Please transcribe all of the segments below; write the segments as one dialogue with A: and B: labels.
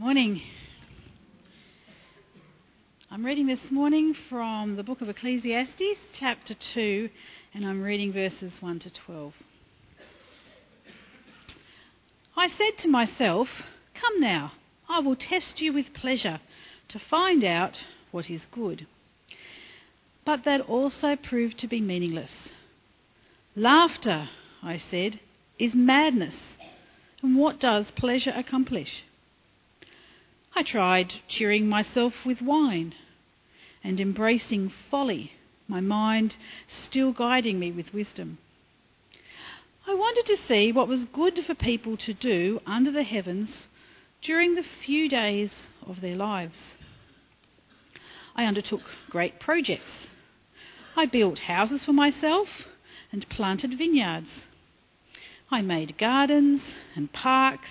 A: Morning. I'm reading this morning from the book of Ecclesiastes, chapter 2, and I'm reading verses 1 to 12. I said to myself, Come now, I will test you with pleasure to find out what is good. But that also proved to be meaningless. Laughter, I said, is madness. And what does pleasure accomplish? I tried cheering myself with wine and embracing folly, my mind still guiding me with wisdom. I wanted to see what was good for people to do under the heavens during the few days of their lives. I undertook great projects. I built houses for myself and planted vineyards. I made gardens and parks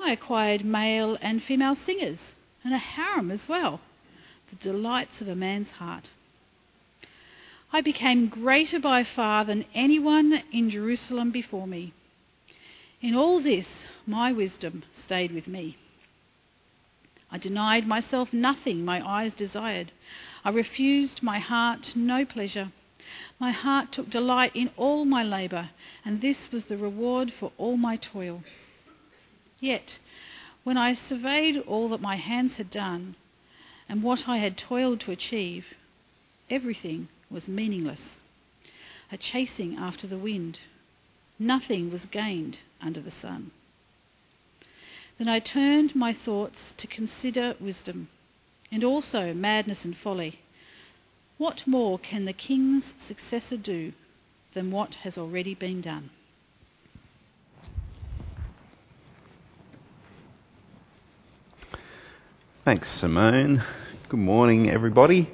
A: I acquired male and female singers and a harem as well, the delights of a man's heart. I became greater by far than anyone in Jerusalem before me. In all this, my wisdom stayed with me. I denied myself nothing my eyes desired. I refused my heart no pleasure. My heart took delight in all my labour, and this was the reward for all my toil. Yet, when I surveyed all that my hands had done and what I had toiled to achieve, everything was meaningless, a chasing after the wind. Nothing was gained under the sun. Then I turned my thoughts to consider wisdom and also madness and folly. What more can the king's successor do than what has already been done?
B: Thanks, Simone. Good morning, everybody.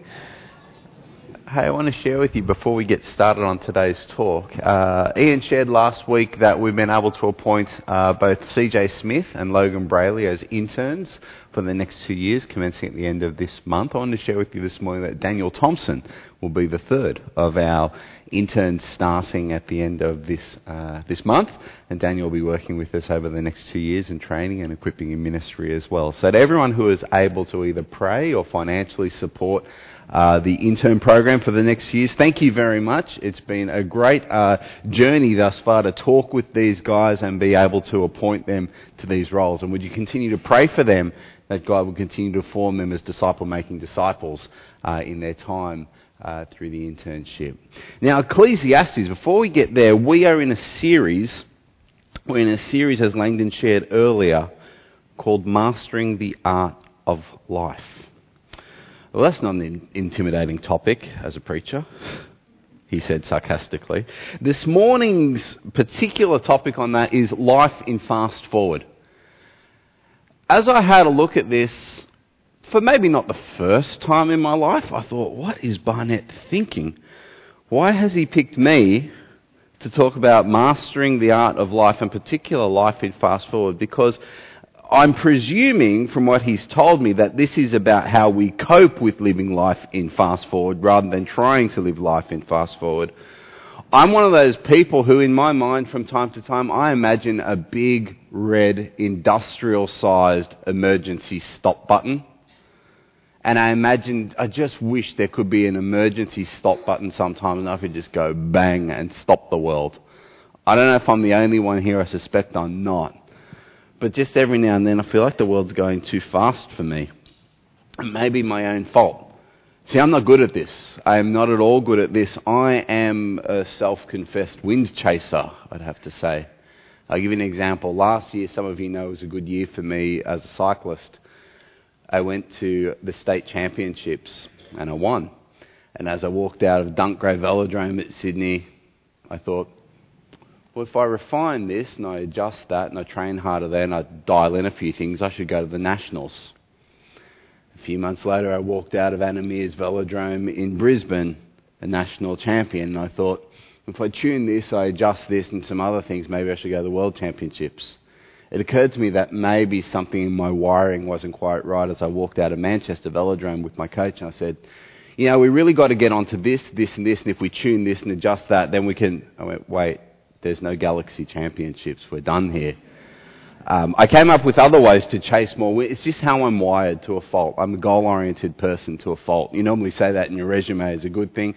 B: Hey, I want to share with you before we get started on today's talk. Uh, Ian shared last week that we've been able to appoint uh, both CJ Smith and Logan Brayley as interns for the next two years, commencing at the end of this month. I want to share with you this morning that Daniel Thompson will be the third of our interns starting at the end of this uh, this month, and Daniel will be working with us over the next two years in training and equipping in ministry as well. So, to everyone who is able to either pray or financially support uh, the intern program for the next years. Thank you very much. It's been a great uh, journey thus far to talk with these guys and be able to appoint them to these roles. And would you continue to pray for them that God will continue to form them as disciple making disciples uh, in their time uh, through the internship. Now, Ecclesiastes, before we get there, we are in a series. We're in a series, as Langdon shared earlier, called Mastering the Art of Life. Well, that's not an intimidating topic as a preacher, he said sarcastically. This morning's particular topic on that is life in fast forward. As I had a look at this, for maybe not the first time in my life, I thought, what is Barnett thinking? Why has he picked me to talk about mastering the art of life, in particular life in fast forward? Because I'm presuming from what he's told me that this is about how we cope with living life in fast forward rather than trying to live life in fast forward. I'm one of those people who, in my mind, from time to time, I imagine a big red industrial sized emergency stop button. And I imagine, I just wish there could be an emergency stop button sometimes and I could just go bang and stop the world. I don't know if I'm the only one here, I suspect I'm not but just every now and then I feel like the world's going too fast for me. And maybe my own fault. See, I'm not good at this. I am not at all good at this. I am a self confessed wind chaser, I'd have to say. I'll give you an example. Last year, some of you know, was a good year for me as a cyclist. I went to the state championships and I won. And as I walked out of Dunc Gray Velodrome at Sydney, I thought, well, if I refine this and I adjust that and I train harder there and I dial in a few things, I should go to the Nationals. A few months later, I walked out of Anna Meares Velodrome in Brisbane, a national champion, and I thought, if I tune this, I adjust this and some other things, maybe I should go to the World Championships. It occurred to me that maybe something in my wiring wasn't quite right as I walked out of Manchester Velodrome with my coach, and I said, you know, we really got to get onto this, this, and this, and if we tune this and adjust that, then we can. I went, wait, there's no Galaxy Championships. We're done here. Um, I came up with other ways to chase more. It's just how I'm wired to a fault. I'm a goal oriented person to a fault. You normally say that in your resume as a good thing.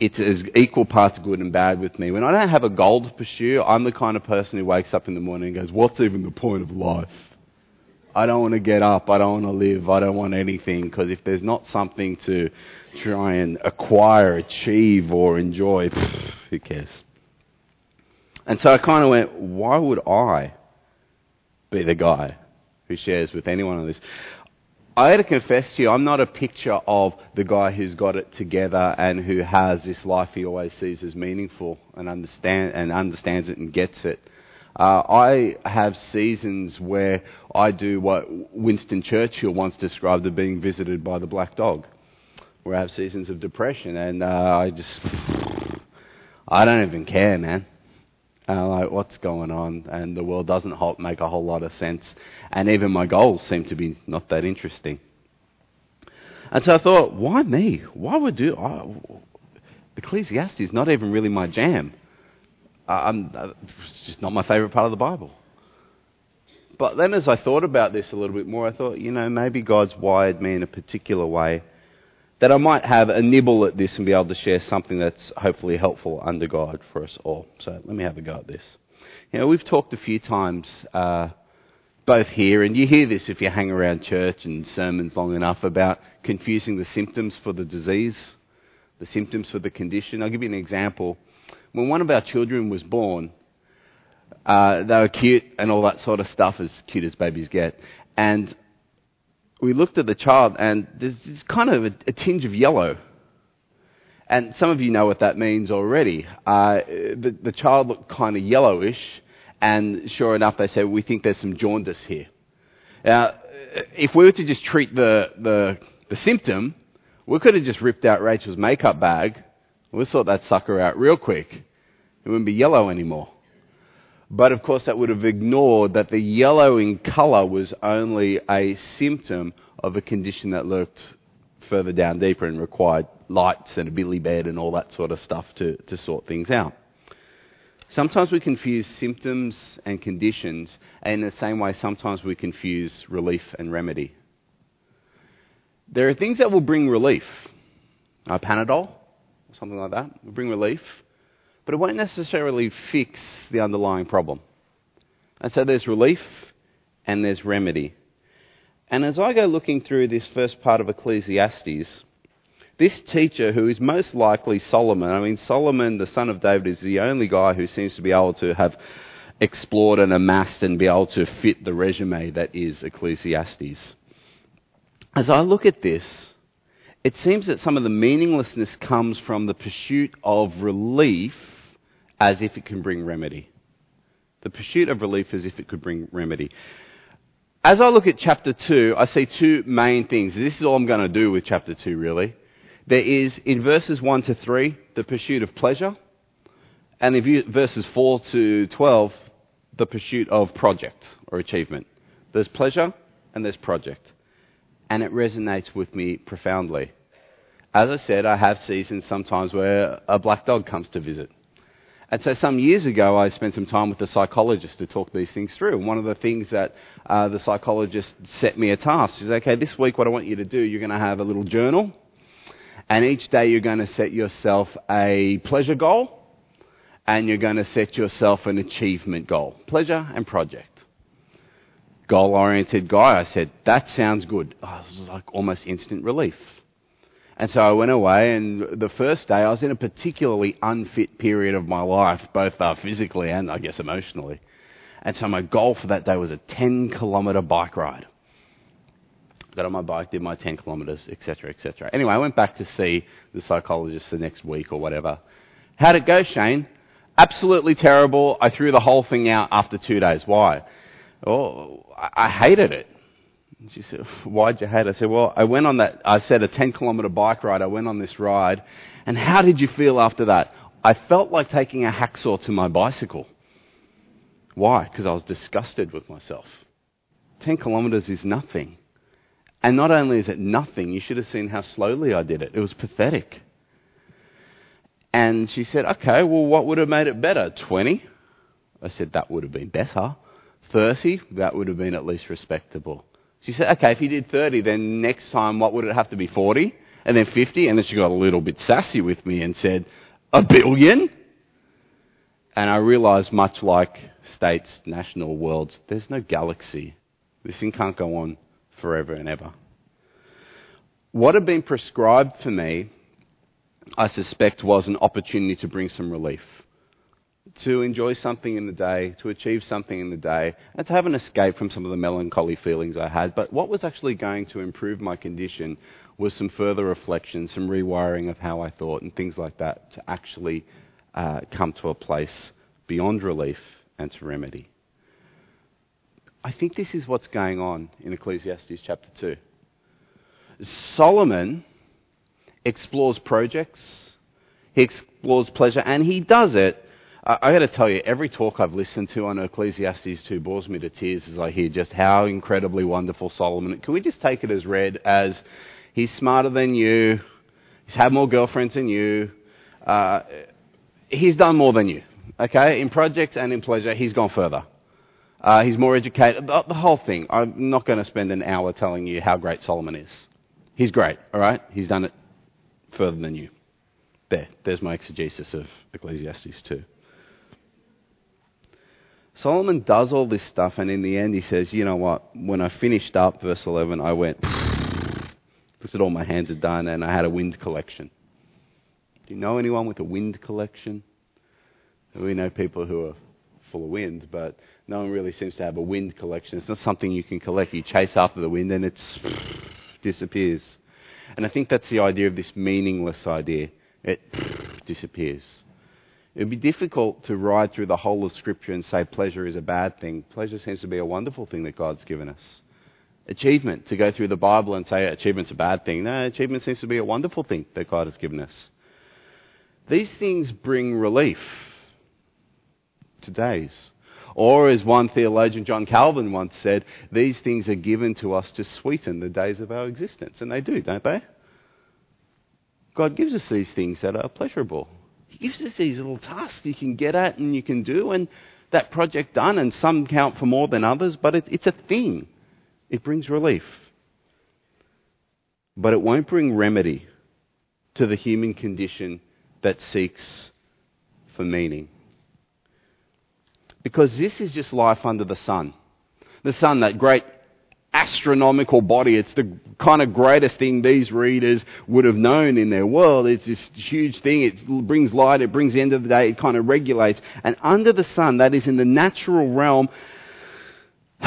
B: It's as equal parts good and bad with me. When I don't have a goal to pursue, I'm the kind of person who wakes up in the morning and goes, What's even the point of life? I don't want to get up. I don't want to live. I don't want anything. Because if there's not something to try and acquire, achieve, or enjoy, pff, who cares? And so I kind of went, why would I be the guy who shares with anyone on this? I had to confess to you, I'm not a picture of the guy who's got it together and who has this life he always sees as meaningful and understand and understands it and gets it. Uh, I have seasons where I do what Winston Churchill once described as being visited by the black dog, where I have seasons of depression, and uh, I just, I don't even care, man. Uh, like, what's going on? And the world doesn't make a whole lot of sense, and even my goals seem to be not that interesting. And so I thought, why me? Why would do? Oh, Ecclesiastes is not even really my jam. I'm, uh, it's just not my favourite part of the Bible. But then, as I thought about this a little bit more, I thought, you know, maybe God's wired me in a particular way that I might have a nibble at this and be able to share something that's hopefully helpful under God for us all. So let me have a go at this. You know, we've talked a few times, uh, both here, and you hear this if you hang around church and sermons long enough about confusing the symptoms for the disease, the symptoms for the condition. I'll give you an example when one of our children was born, uh, they were cute and all that sort of stuff, as cute as babies get. And we looked at the child, and there's, kind of a, a, tinge of yellow. And some of you know what that means already. Uh, the, the child looked kind of yellowish, and sure enough, they said, We think there's some jaundice here. Now, if we were to just treat the, the, the symptom, we could have just ripped out Rachel's makeup bag We'll sort that sucker out real quick. It wouldn't be yellow anymore. But of course, that would have ignored that the yellow in colour was only a symptom of a condition that lurked further down deeper and required lights and a bili bed and all that sort of stuff to, to sort things out. Sometimes we confuse symptoms and conditions, and in the same way, sometimes we confuse relief and remedy. There are things that will bring relief. Uh, Panadol, or something like that. It'll bring relief, but it won't necessarily fix the underlying problem. And so there's relief and there's remedy. And as I go looking through this first part of Ecclesiastes, this teacher, who is most likely Solomon, I mean, Solomon, the son of David, is the only guy who seems to be able to have explored and amassed and be able to fit the resume that is Ecclesiastes. As I look at this, it seems that some of the meaninglessness comes from the pursuit of relief as if it can bring remedy. The pursuit of relief as if it could bring remedy. As I look at chapter 2, I see two main things. This is all I'm going to do with chapter 2, really. There is, in verses 1 to 3, the pursuit of pleasure, and in verses 4 to 12, the pursuit of project or achievement. There's pleasure and there's project and it resonates with me profoundly. As I said, I have seasons sometimes where a black dog comes to visit. And so some years ago, I spent some time with a psychologist to talk these things through. And one of the things that uh, the psychologist set me a task is, okay, this week what I want you to do, you're going to have a little journal. And each day you're going to set yourself a pleasure goal. And you're going to set yourself an achievement goal. Pleasure and project goal oriented guy. I said, that sounds good. It was like almost instant relief. And so I went away, and the first day I was in a particularly unfit period of my life, both uh, physically and I guess emotionally. And so my goal for that day was a 10 kilometre bike ride. Got on my bike, did my 10 kilometres, etc., etc. Anyway, I went back to see the psychologist the next week or whatever. How'd it go, Shane? Absolutely terrible. I threw the whole thing out after two days. Why? Oh, I hated it. And she said, Why'd you hate it? I said, Well, I went on that, I said a 10 kilometre bike ride. I went on this ride. And how did you feel after that? I felt like taking a hacksaw to my bicycle. Why? Because I was disgusted with myself. 10 kilometres is nothing. And not only is it nothing, you should have seen how slowly I did it. It was pathetic. And she said, Okay, well, what would have made it better? 20? I said, That would have been better. 30? That would have been at least respectable. She said, Okay, if you did 30, then next time what would it have to be? 40? And then 50? And then she got a little bit sassy with me and said, A billion? And I realized, much like states, national worlds, there's no galaxy. This thing can't go on forever and ever. What had been prescribed for me, I suspect, was an opportunity to bring some relief. To enjoy something in the day, to achieve something in the day, and to have an escape from some of the melancholy feelings I had. But what was actually going to improve my condition was some further reflection, some rewiring of how I thought, and things like that to actually uh, come to a place beyond relief and to remedy. I think this is what's going on in Ecclesiastes chapter 2. Solomon explores projects, he explores pleasure, and he does it. I, got to tell you, every talk I've listened to on Ecclesiastes 2 bores me to tears as I hear just how incredibly wonderful Solomon. Can we just take it as read as he's smarter than you, he's had more girlfriends than you, uh, he's done more than you. Okay, in projects and in pleasure, he's gone further. Uh, he's more educated. The, the whole thing. I'm not going to spend an hour telling you how great Solomon is. He's great, all right? He's done it further than you. There, there's my exegesis of Ecclesiastes 2. Solomon does all this stuff, and in the end, he says, You know what? When I finished up, verse 11, I went, looked at all my hands are done, and I had a wind collection. Do you know anyone with a wind collection? We know people who are full of wind, but no one really seems to have a wind collection. It's not something you can collect. You chase after the wind and it disappears. And I think that's the idea of this meaningless idea. It disappears. It would be difficult to ride through the whole of Scripture and say pleasure is a bad thing. Pleasure seems to be a wonderful thing that God's given us. Achievement, to go through the Bible and say achievement's a bad thing. No, achievement seems to be a wonderful thing that God has given us. These things bring relief to days. Or, as one theologian, John Calvin, once said, these things are given to us to sweeten the days of our existence. And they do, don't they? God gives us these things that are pleasurable. Gives us these little tasks you can get at and you can do, and that project done, and some count for more than others, but it, it's a thing. It brings relief. But it won't bring remedy to the human condition that seeks for meaning. Because this is just life under the sun. The sun, that great astronomical body. It's the kind of greatest thing these readers would have known in their world. It's this huge thing. It brings light. It brings the end of the day. It kind of regulates. And under the sun, that is in the natural realm,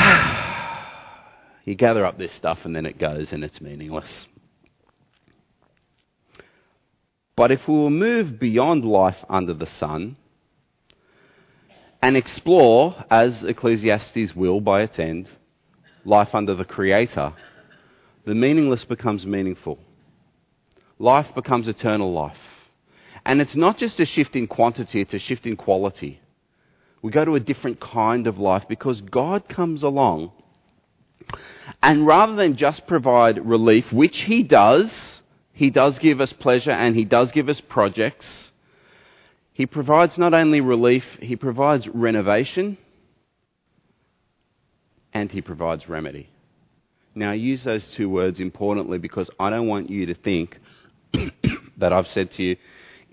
B: you gather up this stuff and then it goes and it's meaningless. But if we will move beyond life under the sun, and explore, as Ecclesiastes will by its end, life under the Creator, the meaningless becomes meaningful. Life becomes eternal life. And it's not just a shift in quantity, it's a shift in quality. We go to a different kind of life because God comes along and rather than just provide relief, which He does, He does give us pleasure and He does give us projects, he provides not only relief, he provides renovation and he provides remedy. Now, I use those two words importantly because I don't want you to think that I've said to you,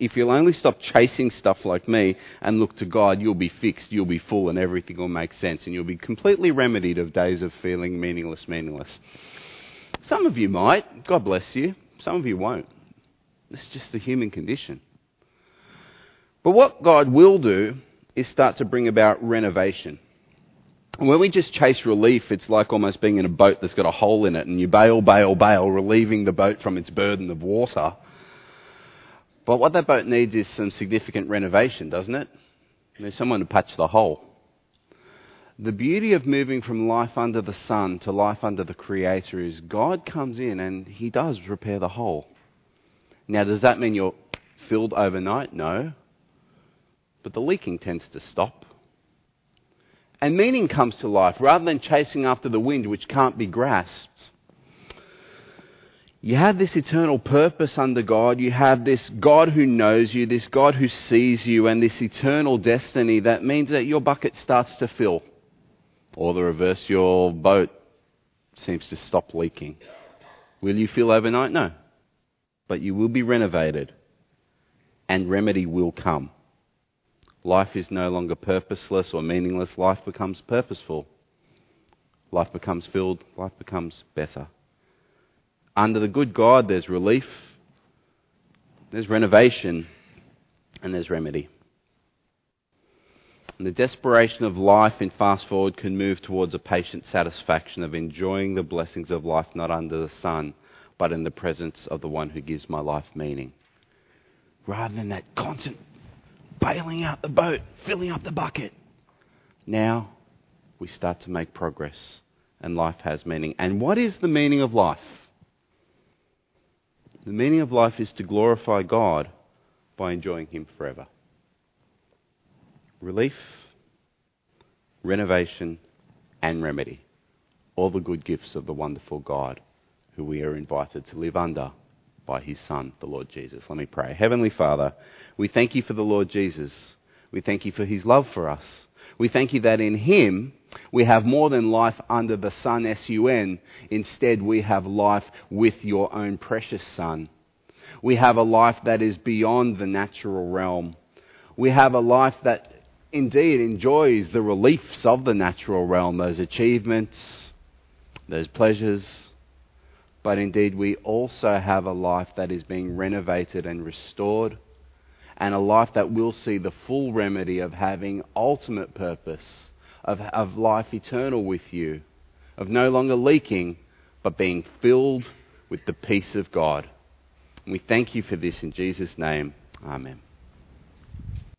B: if you'll only stop chasing stuff like me and look to God, you'll be fixed, you'll be full, and everything will make sense, and you'll be completely remedied of days of feeling meaningless, meaningless. Some of you might, God bless you, some of you won't. It's just the human condition. But what God will do is start to bring about renovation. When we just chase relief, it's like almost being in a boat that's got a hole in it and you bail, bail, bail, relieving the boat from its burden of water. But what that boat needs is some significant renovation, doesn't it? There's someone to patch the hole. the beauty of moving from life under the sun to life under the Creator is God comes in and He does repair the hole. Now, does that mean you're filled overnight? No. But the leaking tends to stop. And meaning comes to life rather than chasing after the wind which can't be grasped. You have this eternal purpose under God. You have this God who knows you, this God who sees you, and this eternal destiny that means that your bucket starts to fill. Or the reverse, your boat seems to stop leaking. Will you fill overnight? No. But you will be renovated, and remedy will come. Life is no longer purposeless or meaningless. Life becomes purposeful. Life becomes filled. Life becomes better. Under the good God, there's relief, there's renovation, and there's remedy. And the desperation of life in fast forward can move towards a patient satisfaction of enjoying the blessings of life not under the sun, but in the presence of the one who gives my life meaning. Rather than that constant bailing out the boat, filling up the bucket. Now we start to make progress and life has meaning. And what is the meaning of life? The meaning of life is to glorify God by enjoying Him forever. Relief, renovation, and remedy. All the good gifts of the wonderful God who we are invited to live under by His Son, the Lord Jesus. Let me pray. Heavenly Father, we thank you for the Lord Jesus. We thank you for His love for us. We thank you that in Him we have more than life under the sun, S U N. Instead, we have life with your own precious Son. We have a life that is beyond the natural realm. We have a life that indeed enjoys the reliefs of the natural realm, those achievements, those pleasures. But indeed, we also have a life that is being renovated and restored, and a life that will see the full remedy of having ultimate purpose of, of life eternal with you, of no longer leaking, but being filled with the peace of God. And we thank you for this in Jesus' name. Amen.